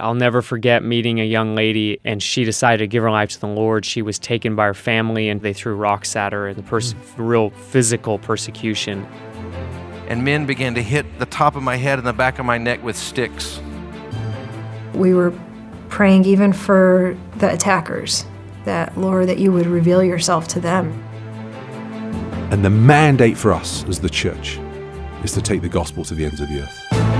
I'll never forget meeting a young lady and she decided to give her life to the Lord. She was taken by her family and they threw rocks at her and the pers- real physical persecution. And men began to hit the top of my head and the back of my neck with sticks. We were praying even for the attackers, that Lord, that you would reveal yourself to them. And the mandate for us as the church is to take the gospel to the ends of the earth.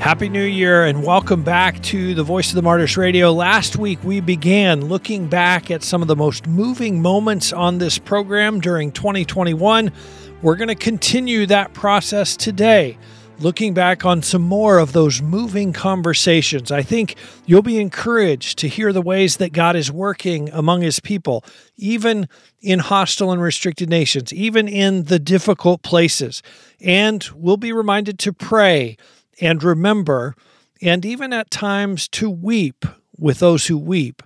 Happy New Year and welcome back to the Voice of the Martyrs Radio. Last week we began looking back at some of the most moving moments on this program during 2021. We're going to continue that process today, looking back on some more of those moving conversations. I think you'll be encouraged to hear the ways that God is working among his people, even in hostile and restricted nations, even in the difficult places. And we'll be reminded to pray and remember, and even at times to weep with those who weep.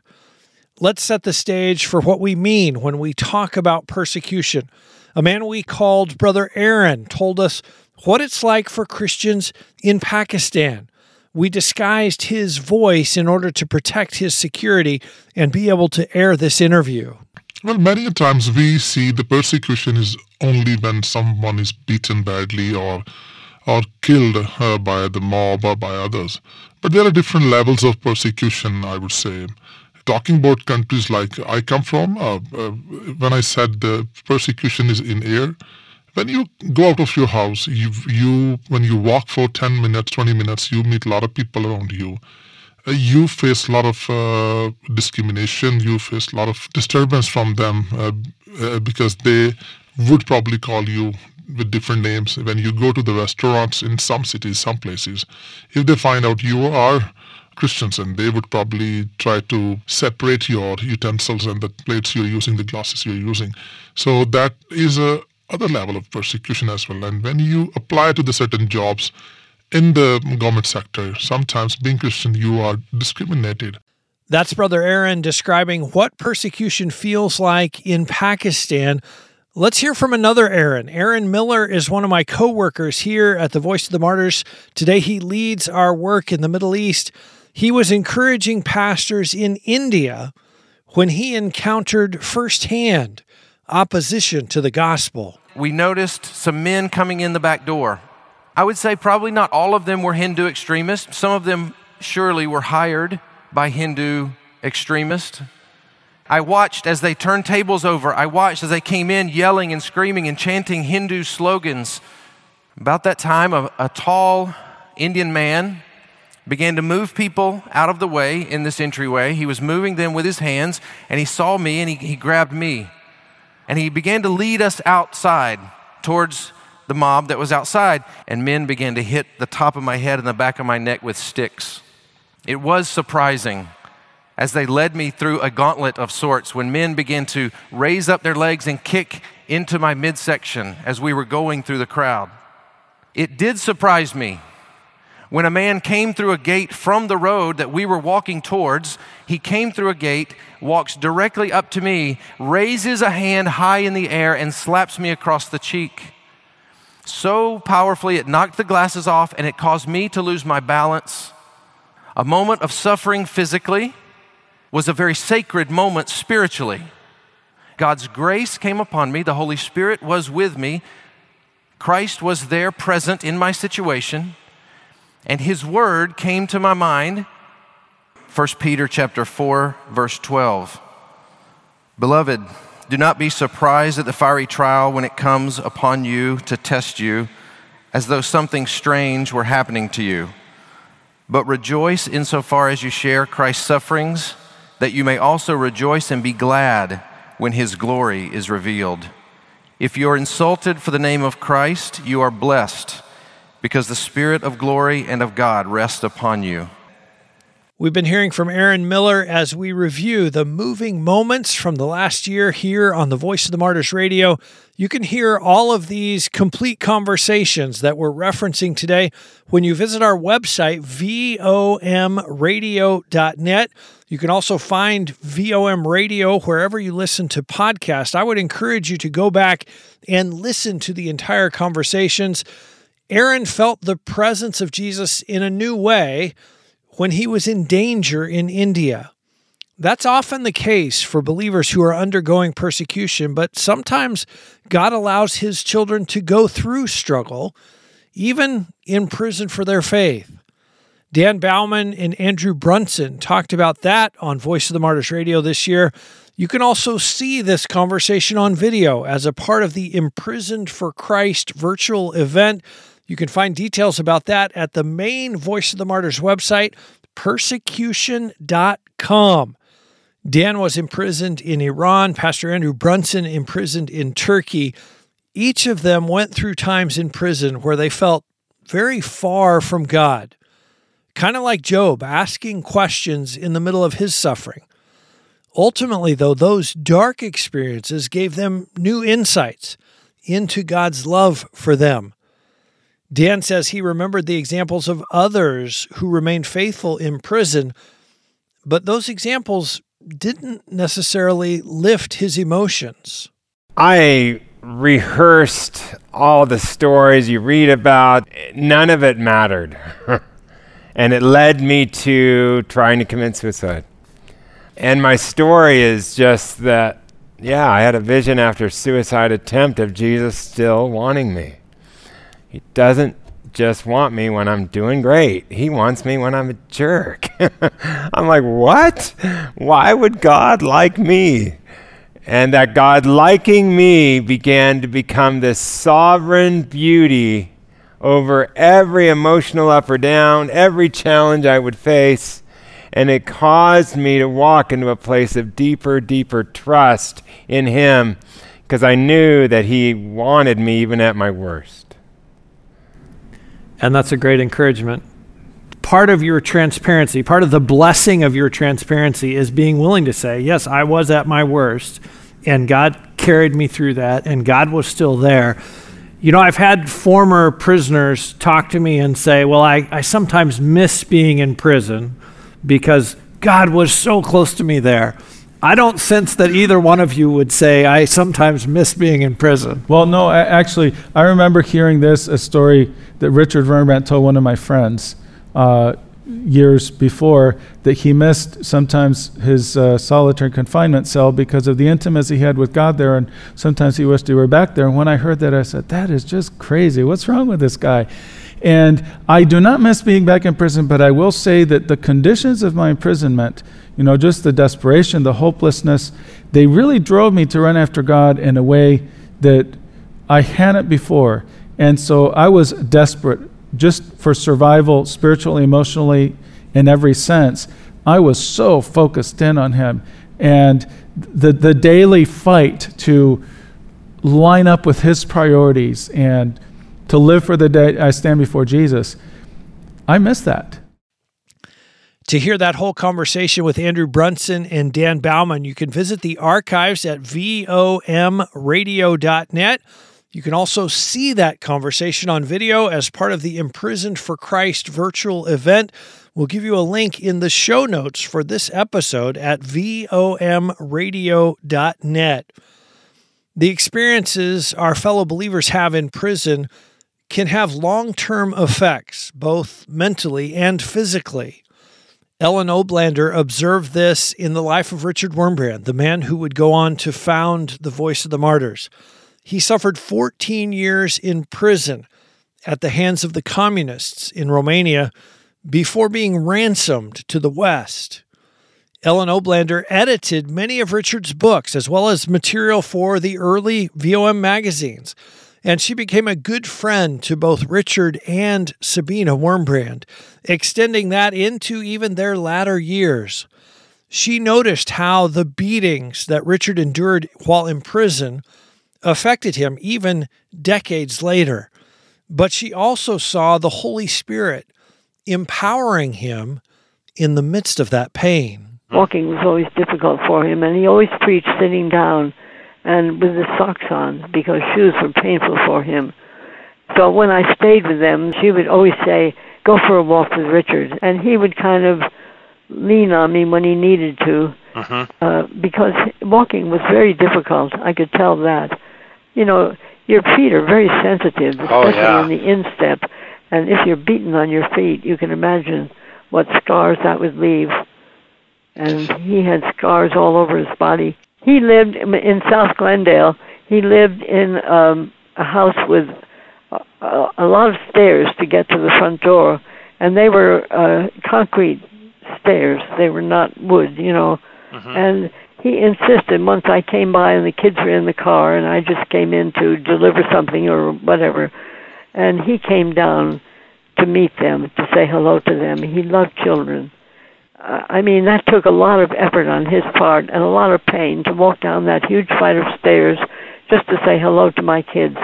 Let's set the stage for what we mean when we talk about persecution. A man we called Brother Aaron told us what it's like for Christians in Pakistan. We disguised his voice in order to protect his security and be able to air this interview. Well, many a times we see the persecution is only when someone is beaten badly or or killed by the mob or by others. But there are different levels of persecution, I would say. Talking about countries like I come from, uh, uh, when I said the persecution is in air, when you go out of your house, you, you when you walk for 10 minutes, 20 minutes, you meet a lot of people around you. Uh, you face a lot of uh, discrimination, you face a lot of disturbance from them uh, uh, because they would probably call you with different names. When you go to the restaurants in some cities, some places, if they find out you are Christians and they would probably try to separate your utensils and the plates you're using, the glasses you're using. So that is a other level of persecution as well. And when you apply to the certain jobs in the government sector, sometimes being Christian, you are discriminated. That's Brother Aaron describing what persecution feels like in Pakistan Let's hear from another Aaron. Aaron Miller is one of my coworkers here at the Voice of the Martyrs. Today he leads our work in the Middle East. He was encouraging pastors in India when he encountered firsthand opposition to the gospel. We noticed some men coming in the back door. I would say probably not all of them were Hindu extremists. Some of them surely were hired by Hindu extremists I watched as they turned tables over. I watched as they came in yelling and screaming and chanting Hindu slogans. About that time, a, a tall Indian man began to move people out of the way in this entryway. He was moving them with his hands, and he saw me and he, he grabbed me. And he began to lead us outside towards the mob that was outside, and men began to hit the top of my head and the back of my neck with sticks. It was surprising as they led me through a gauntlet of sorts when men began to raise up their legs and kick into my midsection as we were going through the crowd. It did surprise me when a man came through a gate from the road that we were walking towards. He came through a gate, walks directly up to me, raises a hand high in the air, and slaps me across the cheek. So powerfully, it knocked the glasses off and it caused me to lose my balance. A moment of suffering physically was a very sacred moment spiritually. God's grace came upon me, the Holy Spirit was with me, Christ was there present in my situation, and his word came to my mind. 1 Peter chapter 4 verse 12. Beloved, do not be surprised at the fiery trial when it comes upon you to test you as though something strange were happening to you. But rejoice insofar as you share Christ's sufferings that you may also rejoice and be glad when his glory is revealed. If you are insulted for the name of Christ, you are blessed, because the Spirit of glory and of God rests upon you. We've been hearing from Aaron Miller as we review the moving moments from the last year here on the Voice of the Martyrs radio. You can hear all of these complete conversations that we're referencing today when you visit our website, vomradio.net. You can also find VOM Radio wherever you listen to podcasts. I would encourage you to go back and listen to the entire conversations. Aaron felt the presence of Jesus in a new way when he was in danger in India. That's often the case for believers who are undergoing persecution, but sometimes God allows his children to go through struggle, even in prison for their faith. Dan Baumann and Andrew Brunson talked about that on Voice of the Martyrs Radio this year. You can also see this conversation on video as a part of the Imprisoned for Christ virtual event you can find details about that at the main Voice of the Martyrs website, persecution.com. Dan was imprisoned in Iran, Pastor Andrew Brunson imprisoned in Turkey. Each of them went through times in prison where they felt very far from God, kind of like Job, asking questions in the middle of his suffering. Ultimately, though, those dark experiences gave them new insights into God's love for them. Dan says he remembered the examples of others who remained faithful in prison, but those examples didn't necessarily lift his emotions. I rehearsed all the stories you read about, none of it mattered. and it led me to trying to commit suicide. And my story is just that, yeah, I had a vision after suicide attempt of Jesus still wanting me. He doesn't just want me when I'm doing great. He wants me when I'm a jerk. I'm like, what? Why would God like me? And that God liking me began to become this sovereign beauty over every emotional up or down, every challenge I would face. And it caused me to walk into a place of deeper, deeper trust in Him because I knew that He wanted me even at my worst. And that's a great encouragement. Part of your transparency, part of the blessing of your transparency is being willing to say, Yes, I was at my worst, and God carried me through that, and God was still there. You know, I've had former prisoners talk to me and say, Well, I, I sometimes miss being in prison because God was so close to me there. I don't sense that either one of you would say, I sometimes miss being in prison. Well, no, actually, I remember hearing this, a story that Richard Wurmbrand told one of my friends uh, years before that he missed sometimes his uh, solitary confinement cell because of the intimacy he had with God there, and sometimes he wished he were back there. And when I heard that, I said, That is just crazy. What's wrong with this guy? And I do not miss being back in prison, but I will say that the conditions of my imprisonment, you know, just the desperation, the hopelessness, they really drove me to run after God in a way that I hadn't before. And so I was desperate just for survival, spiritually, emotionally, in every sense. I was so focused in on him. And the, the daily fight to line up with his priorities and to live for the day I stand before Jesus, I miss that. To hear that whole conversation with Andrew Brunson and Dan Baumann, you can visit the archives at vomradio.net you can also see that conversation on video as part of the Imprisoned for Christ virtual event. We'll give you a link in the show notes for this episode at vomradio.net. The experiences our fellow believers have in prison can have long term effects, both mentally and physically. Ellen Oblander observed this in the life of Richard Wurmbrand, the man who would go on to found the Voice of the Martyrs. He suffered 14 years in prison at the hands of the communists in Romania before being ransomed to the West. Ellen Oblander edited many of Richard's books as well as material for the early VOM magazines, and she became a good friend to both Richard and Sabina Wurmbrand, extending that into even their latter years. She noticed how the beatings that Richard endured while in prison affected him even decades later. But she also saw the Holy Spirit empowering him in the midst of that pain. Walking was always difficult for him, and he always preached sitting down and with his socks on because shoes were painful for him. So when I stayed with them, she would always say, Go for a walk with Richard. And he would kind of lean on me when he needed to uh-huh. uh, because walking was very difficult. I could tell that. You know, your feet are very sensitive, oh, especially oh, yeah. in the instep. And if you're beaten on your feet, you can imagine what scars that would leave. And he had scars all over his body. He lived in South Glendale. He lived in um, a house with a, a lot of stairs to get to the front door, and they were uh, concrete stairs. They were not wood, you know. Mm-hmm. And he insisted once I came by and the kids were in the car and I just came in to deliver something or whatever, and he came down to meet them to say hello to them. He loved children. I mean, that took a lot of effort on his part and a lot of pain to walk down that huge flight of stairs just to say hello to my kids.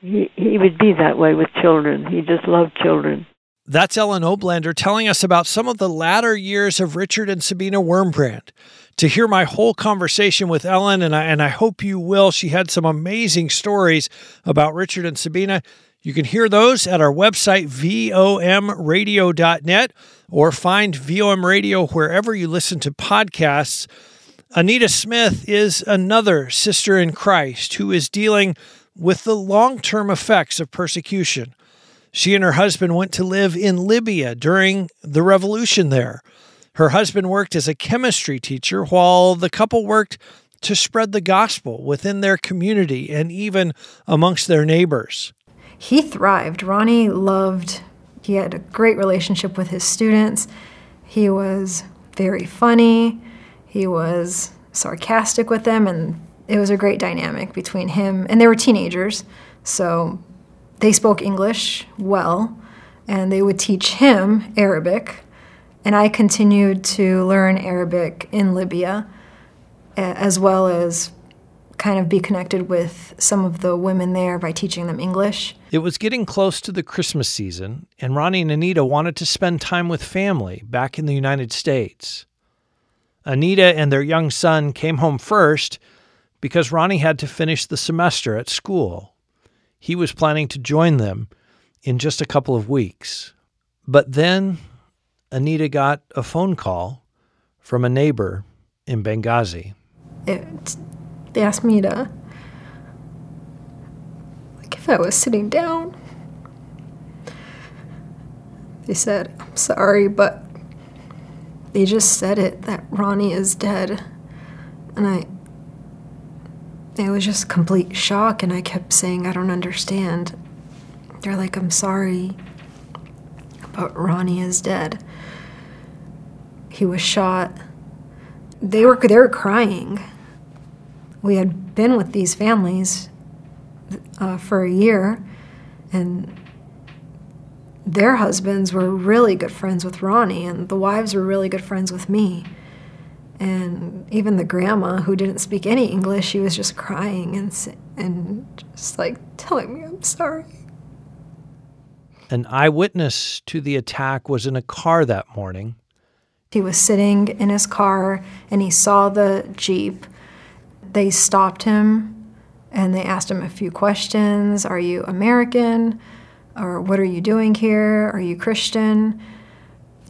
He he would be that way with children. He just loved children. That's Ellen Oblander telling us about some of the latter years of Richard and Sabina Wurmbrand. To hear my whole conversation with Ellen, and I, and I hope you will, she had some amazing stories about Richard and Sabina. You can hear those at our website, vomradio.net, or find VOM Radio wherever you listen to podcasts. Anita Smith is another sister in Christ who is dealing with the long term effects of persecution. She and her husband went to live in Libya during the revolution there. Her husband worked as a chemistry teacher while the couple worked to spread the gospel within their community and even amongst their neighbors. He thrived. Ronnie loved, he had a great relationship with his students. He was very funny. He was sarcastic with them, and it was a great dynamic between him and they were teenagers. So they spoke English well, and they would teach him Arabic. And I continued to learn Arabic in Libya, as well as kind of be connected with some of the women there by teaching them English. It was getting close to the Christmas season, and Ronnie and Anita wanted to spend time with family back in the United States. Anita and their young son came home first because Ronnie had to finish the semester at school. He was planning to join them in just a couple of weeks. But then Anita got a phone call from a neighbor in Benghazi. It, they asked me to, like, if I was sitting down. They said, I'm sorry, but they just said it that Ronnie is dead. And I, it was just complete shock, and I kept saying, I don't understand. They're like, I'm sorry, but Ronnie is dead. He was shot. They were they were crying. We had been with these families uh, for a year, and their husbands were really good friends with Ronnie, and the wives were really good friends with me. And even the grandma, who didn't speak any English, she was just crying and, and just like telling me I'm sorry. An eyewitness to the attack was in a car that morning. He was sitting in his car and he saw the Jeep. They stopped him and they asked him a few questions Are you American? Or what are you doing here? Are you Christian?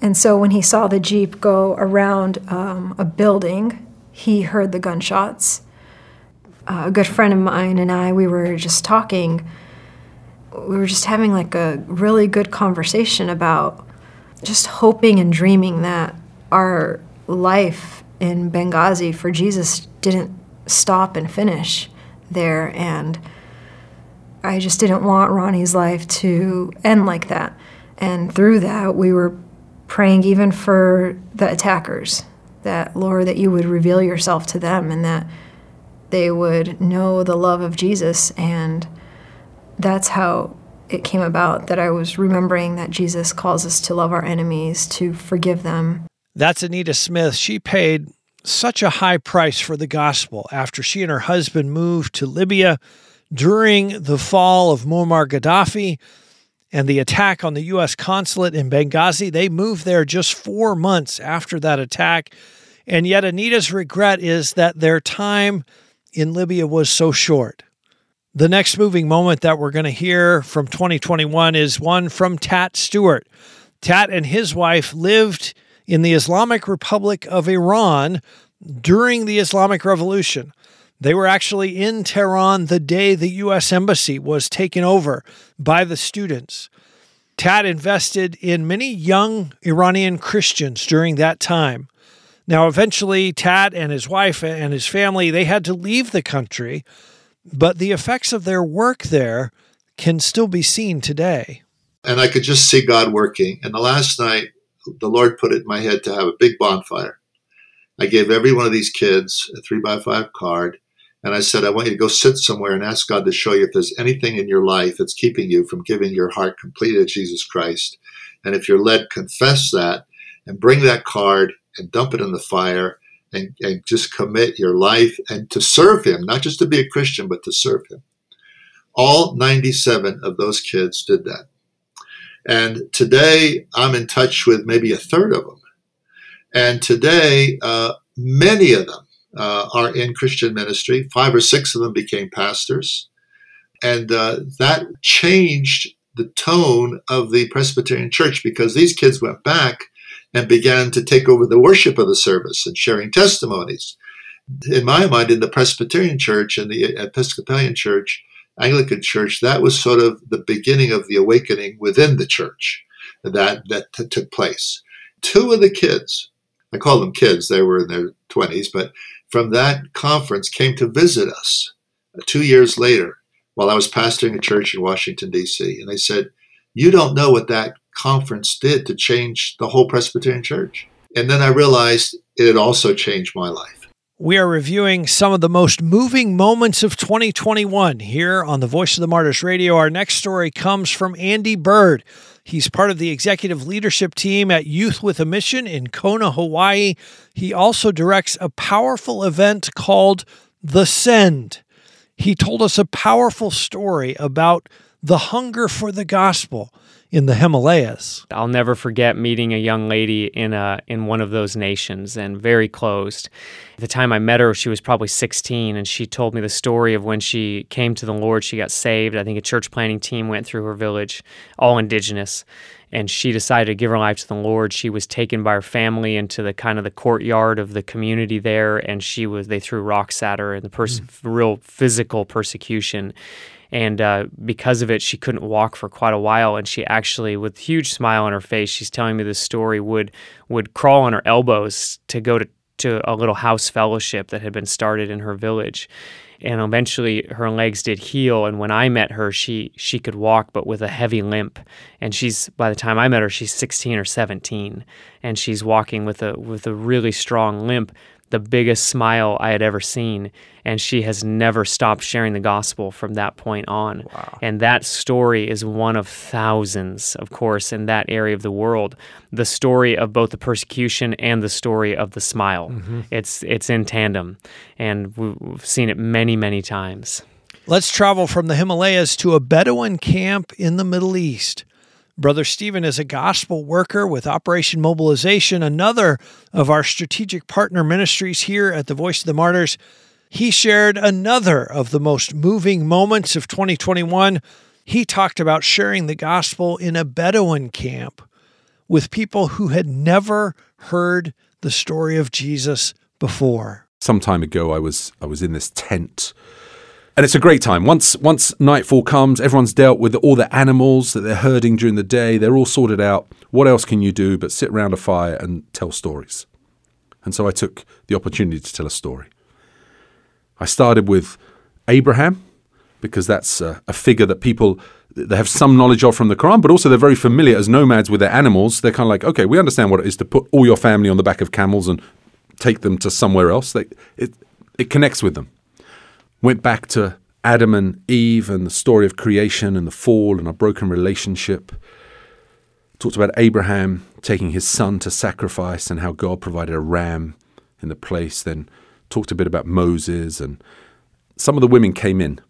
And so when he saw the Jeep go around um, a building, he heard the gunshots. Uh, a good friend of mine and I, we were just talking. We were just having like a really good conversation about just hoping and dreaming that our life in Benghazi for Jesus didn't stop and finish there. And I just didn't want Ronnie's life to end like that. And through that, we were praying even for the attackers that Lord that you would reveal yourself to them and that they would know the love of Jesus and that's how it came about that I was remembering that Jesus calls us to love our enemies, to forgive them. That's Anita Smith. She paid such a high price for the gospel after she and her husband moved to Libya during the fall of Muammar Gaddafi and the attack on the U.S. consulate in Benghazi. They moved there just four months after that attack. And yet, Anita's regret is that their time in Libya was so short. The next moving moment that we're going to hear from 2021 is one from Tat Stewart. Tat and his wife lived in the Islamic Republic of Iran during the Islamic Revolution. They were actually in Tehran the day the U.S. Embassy was taken over by the students. Tat invested in many young Iranian Christians during that time. Now, eventually, Tat and his wife and his family, they had to leave the country, but the effects of their work there can still be seen today. And I could just see God working. And the last night, the Lord put it in my head to have a big bonfire. I gave every one of these kids a three by five card and I said, I want you to go sit somewhere and ask God to show you if there's anything in your life that's keeping you from giving your heart completely to Jesus Christ. And if you're led, confess that and bring that card and dump it in the fire and, and just commit your life and to serve Him, not just to be a Christian, but to serve Him. All 97 of those kids did that. And today I'm in touch with maybe a third of them. And today, uh, many of them uh, are in Christian ministry. Five or six of them became pastors. And uh, that changed the tone of the Presbyterian Church because these kids went back and began to take over the worship of the service and sharing testimonies. In my mind, in the Presbyterian Church and the Episcopalian Church, Anglican Church, that was sort of the beginning of the awakening within the church that, that t- took place. Two of the kids, I call them kids, they were in their 20s, but from that conference came to visit us two years later while I was pastoring a church in Washington, D.C. And they said, You don't know what that conference did to change the whole Presbyterian church. And then I realized it had also changed my life. We are reviewing some of the most moving moments of 2021 here on the Voice of the Martyrs Radio. Our next story comes from Andy Byrd. He's part of the executive leadership team at Youth with a Mission in Kona, Hawaii. He also directs a powerful event called The Send. He told us a powerful story about the hunger for the gospel in the Himalayas. I'll never forget meeting a young lady in a in one of those nations and very closed. At the time I met her, she was probably 16 and she told me the story of when she came to the Lord, she got saved. I think a church planting team went through her village, all indigenous, and she decided to give her life to the Lord. She was taken by her family into the kind of the courtyard of the community there and she was they threw rocks at her and the pers- mm. real physical persecution and uh, because of it she couldn't walk for quite a while. And she actually with huge smile on her face she's telling me this story would would crawl on her elbows to go to to a little house fellowship that had been started in her village. And eventually her legs did heal. And when i met her she she could walk but with a heavy limp. And she's by the time i met her she's 16 or 17 and she's walking with a with a really strong limp the biggest smile I had ever seen. And she has never stopped sharing the gospel from that point on. Wow. And that story is one of thousands, of course, in that area of the world. The story of both the persecution and the story of the smile. Mm-hmm. It's, it's in tandem. And we've seen it many, many times. Let's travel from the Himalayas to a Bedouin camp in the Middle East. Brother Stephen is a gospel worker with Operation Mobilization, another of our strategic partner ministries here at the Voice of the Martyrs. He shared another of the most moving moments of 2021. He talked about sharing the gospel in a Bedouin camp with people who had never heard the story of Jesus before. Some time ago, I was I was in this tent and it's a great time. Once once nightfall comes, everyone's dealt with all the animals that they're herding during the day. They're all sorted out. What else can you do but sit around a fire and tell stories? And so I took the opportunity to tell a story. I started with Abraham because that's a, a figure that people they have some knowledge of from the Quran, but also they're very familiar as nomads with their animals. They're kind of like, okay, we understand what it is to put all your family on the back of camels and take them to somewhere else. They, it, it connects with them went back to Adam and Eve and the story of creation and the fall and a broken relationship. Talked about Abraham taking his son to sacrifice and how God provided a ram in the place. Then talked a bit about Moses and some of the women came in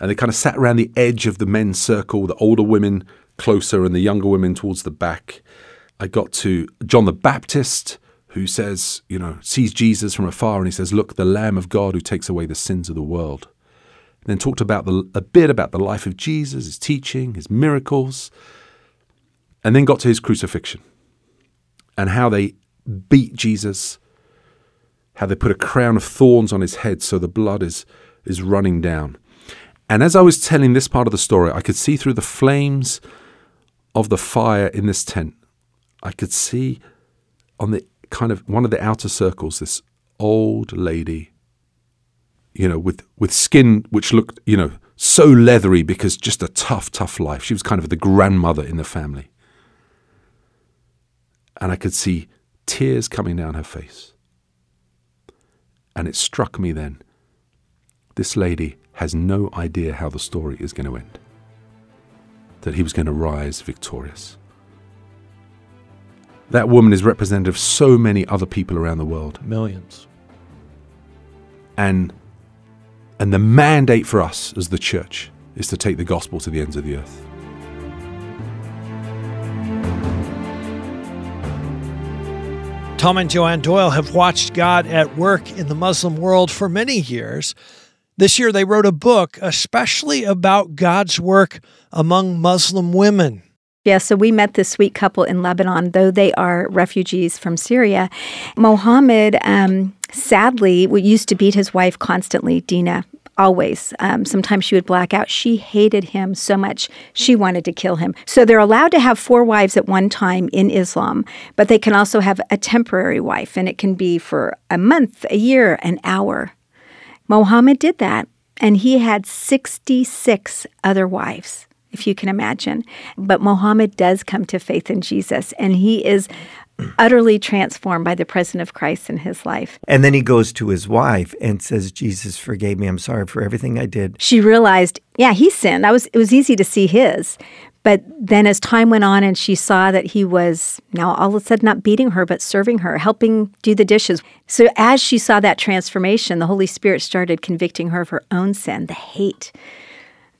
And they kind of sat around the edge of the men's circle, the older women closer and the younger women towards the back. I got to John the Baptist, who says, you know, sees Jesus from afar and he says, Look, the Lamb of God who takes away the sins of the world. And then talked about the, a bit about the life of Jesus, his teaching, his miracles, and then got to his crucifixion and how they beat Jesus, how they put a crown of thorns on his head so the blood is, is running down. And as I was telling this part of the story, I could see through the flames of the fire in this tent, I could see on the kind of one of the outer circles this old lady, you know, with, with skin which looked, you know, so leathery because just a tough, tough life. She was kind of the grandmother in the family. And I could see tears coming down her face. And it struck me then this lady has no idea how the story is going to end. That he was going to rise victorious. That woman is representative of so many other people around the world. Millions. And and the mandate for us as the church is to take the gospel to the ends of the earth. Tom and JoAnn Doyle have watched God at work in the Muslim world for many years. This year, they wrote a book especially about God's work among Muslim women. Yeah, so we met this sweet couple in Lebanon, though they are refugees from Syria. Mohammed, um, sadly, used to beat his wife constantly, Dina, always. Um, sometimes she would black out. She hated him so much, she wanted to kill him. So they're allowed to have four wives at one time in Islam, but they can also have a temporary wife, and it can be for a month, a year, an hour. Mohammed did that, and he had 66 other wives if you can imagine. But Mohammed does come to faith in Jesus, and he is utterly transformed by the presence of Christ in his life. And then he goes to his wife and says, Jesus forgave me. I'm sorry for everything I did. She realized, yeah, he sinned. I was it was easy to see his. But then as time went on and she saw that he was now all of a sudden not beating her, but serving her, helping do the dishes. So as she saw that transformation, the Holy Spirit started convicting her of her own sin, the hate,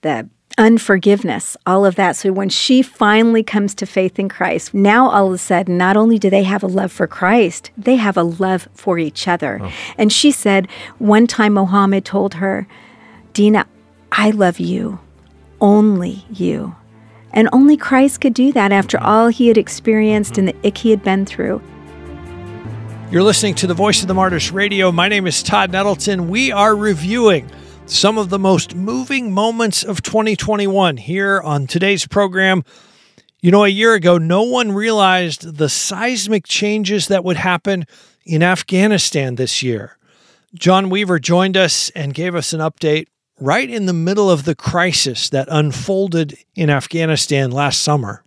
the unforgiveness, all of that. So when she finally comes to faith in Christ, now all of a sudden, not only do they have a love for Christ, they have a love for each other. Oh. And she said, one time Mohammed told her, Dina, I love you, only you. And only Christ could do that after mm-hmm. all he had experienced mm-hmm. and the ick he had been through. You're listening to the Voice of the Martyrs Radio. My name is Todd Nettleton. We are reviewing some of the most moving moments of 2021 here on today's program. You know, a year ago, no one realized the seismic changes that would happen in Afghanistan this year. John Weaver joined us and gave us an update right in the middle of the crisis that unfolded in Afghanistan last summer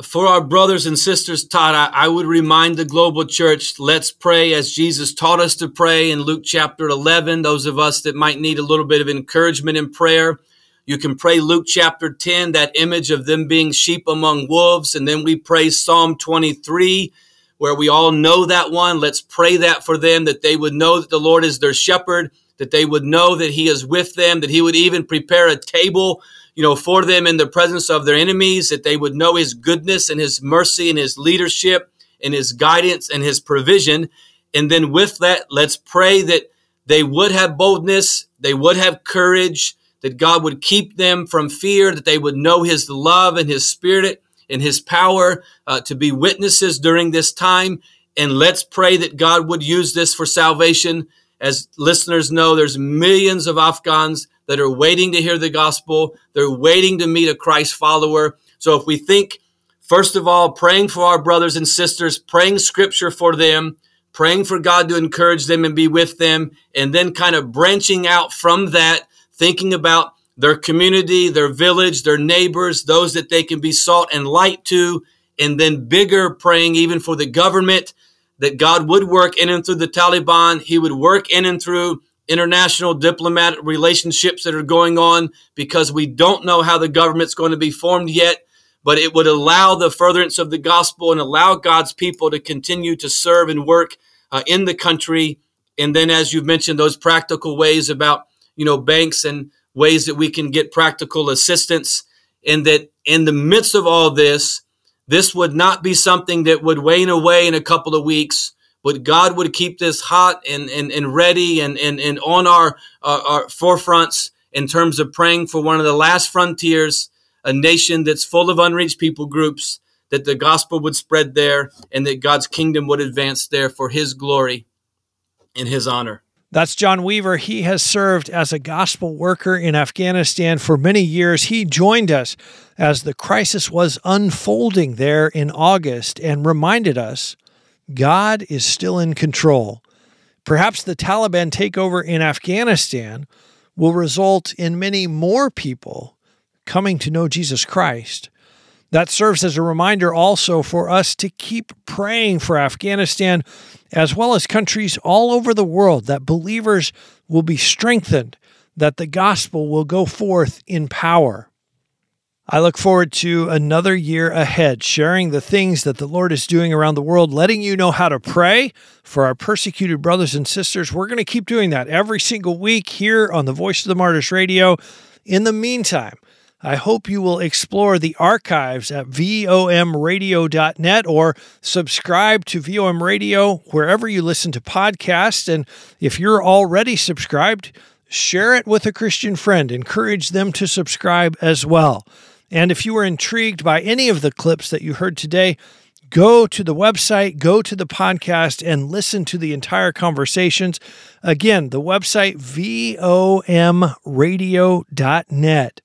for our brothers and sisters, Todd, I, I, would remind the global church, let's pray as Jesus taught us to pray in Luke chapter 11. Those of us that might need a little bit of encouragement in prayer, you can pray Luke chapter 10, that image of them being sheep among wolves. And then we pray Psalm 23, where we all know that one. Let's pray that for them, that they would know that the Lord is their shepherd, that they would know that he is with them, that he would even prepare a table you know, for them in the presence of their enemies, that they would know his goodness and his mercy and his leadership and his guidance and his provision. And then with that, let's pray that they would have boldness, they would have courage, that God would keep them from fear, that they would know his love and his spirit and his power uh, to be witnesses during this time. And let's pray that God would use this for salvation. As listeners know, there's millions of Afghans that are waiting to hear the gospel. They're waiting to meet a Christ follower. So if we think, first of all, praying for our brothers and sisters, praying scripture for them, praying for God to encourage them and be with them, and then kind of branching out from that, thinking about their community, their village, their neighbors, those that they can be salt and light to, and then bigger praying even for the government that God would work in and through the Taliban. He would work in and through international diplomatic relationships that are going on because we don't know how the government's going to be formed yet, but it would allow the furtherance of the gospel and allow God's people to continue to serve and work uh, in the country. And then, as you've mentioned, those practical ways about, you know, banks and ways that we can get practical assistance, and that in the midst of all this, this would not be something that would wane away in a couple of weeks, but God would keep this hot and, and, and ready and, and, and on our, uh, our forefronts in terms of praying for one of the last frontiers, a nation that's full of unreached people groups, that the gospel would spread there and that God's kingdom would advance there for his glory and his honor. That's John Weaver. He has served as a gospel worker in Afghanistan for many years. He joined us as the crisis was unfolding there in August and reminded us God is still in control. Perhaps the Taliban takeover in Afghanistan will result in many more people coming to know Jesus Christ. That serves as a reminder also for us to keep praying for Afghanistan as well as countries all over the world that believers will be strengthened, that the gospel will go forth in power. I look forward to another year ahead, sharing the things that the Lord is doing around the world, letting you know how to pray for our persecuted brothers and sisters. We're going to keep doing that every single week here on the Voice of the Martyrs Radio. In the meantime, I hope you will explore the archives at vomradio.net or subscribe to VOM Radio wherever you listen to podcasts. And if you're already subscribed, share it with a Christian friend. Encourage them to subscribe as well. And if you were intrigued by any of the clips that you heard today, go to the website, go to the podcast, and listen to the entire conversations. Again, the website, vomradio.net.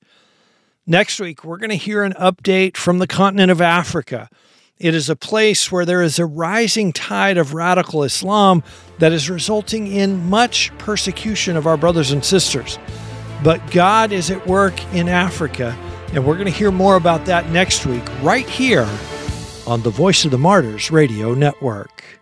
Next week, we're going to hear an update from the continent of Africa. It is a place where there is a rising tide of radical Islam that is resulting in much persecution of our brothers and sisters. But God is at work in Africa and we're going to hear more about that next week, right here on the Voice of the Martyrs Radio Network.